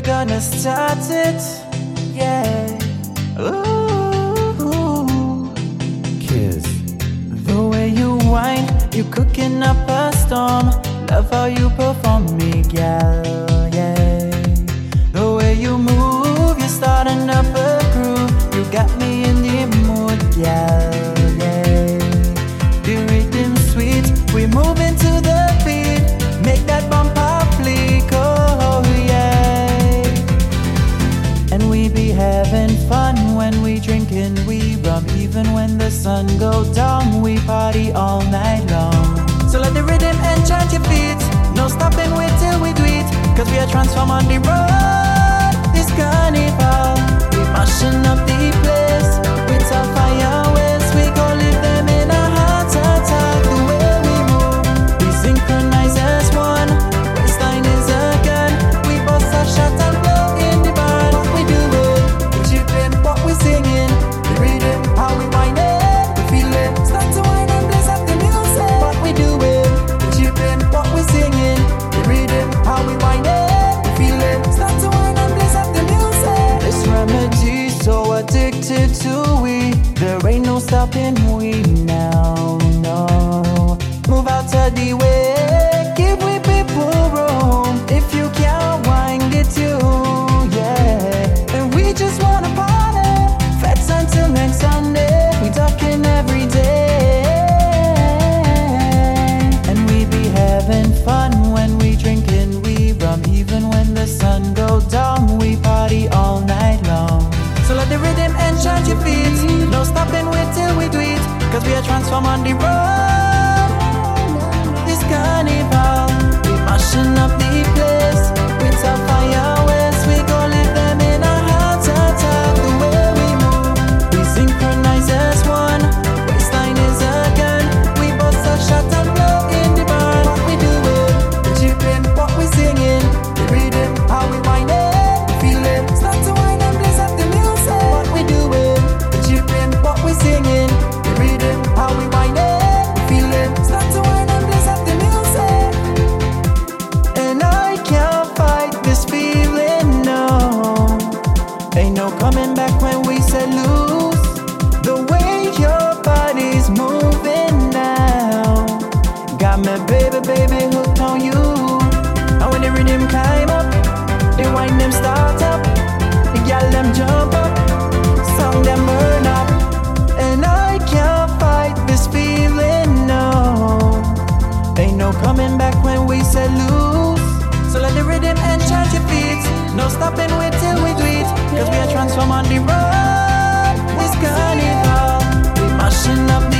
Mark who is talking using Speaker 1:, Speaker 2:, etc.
Speaker 1: we're gonna start it. Yeah. Ooh.
Speaker 2: Kiz.
Speaker 1: The way you wine, you cooking up a storm. Love how you perform me, gal. Yeah. The way you move, you're starting up a Even when the sun goes down, we party all night long. So let the rhythm enchant your feet. No stopping, wait till we do it. Cause we are transformed on the road. This carnival, we mashing up the place. be a transform on the road. them climb up, the wine them start up, the gal them jump up, song them burn up, and I can't fight this feeling no. Ain't no coming back when we set loose. So let the rhythm enchant your feet. No stopping, wait till we do it. Cause we are transformed on the road. This carnival, we mashing up the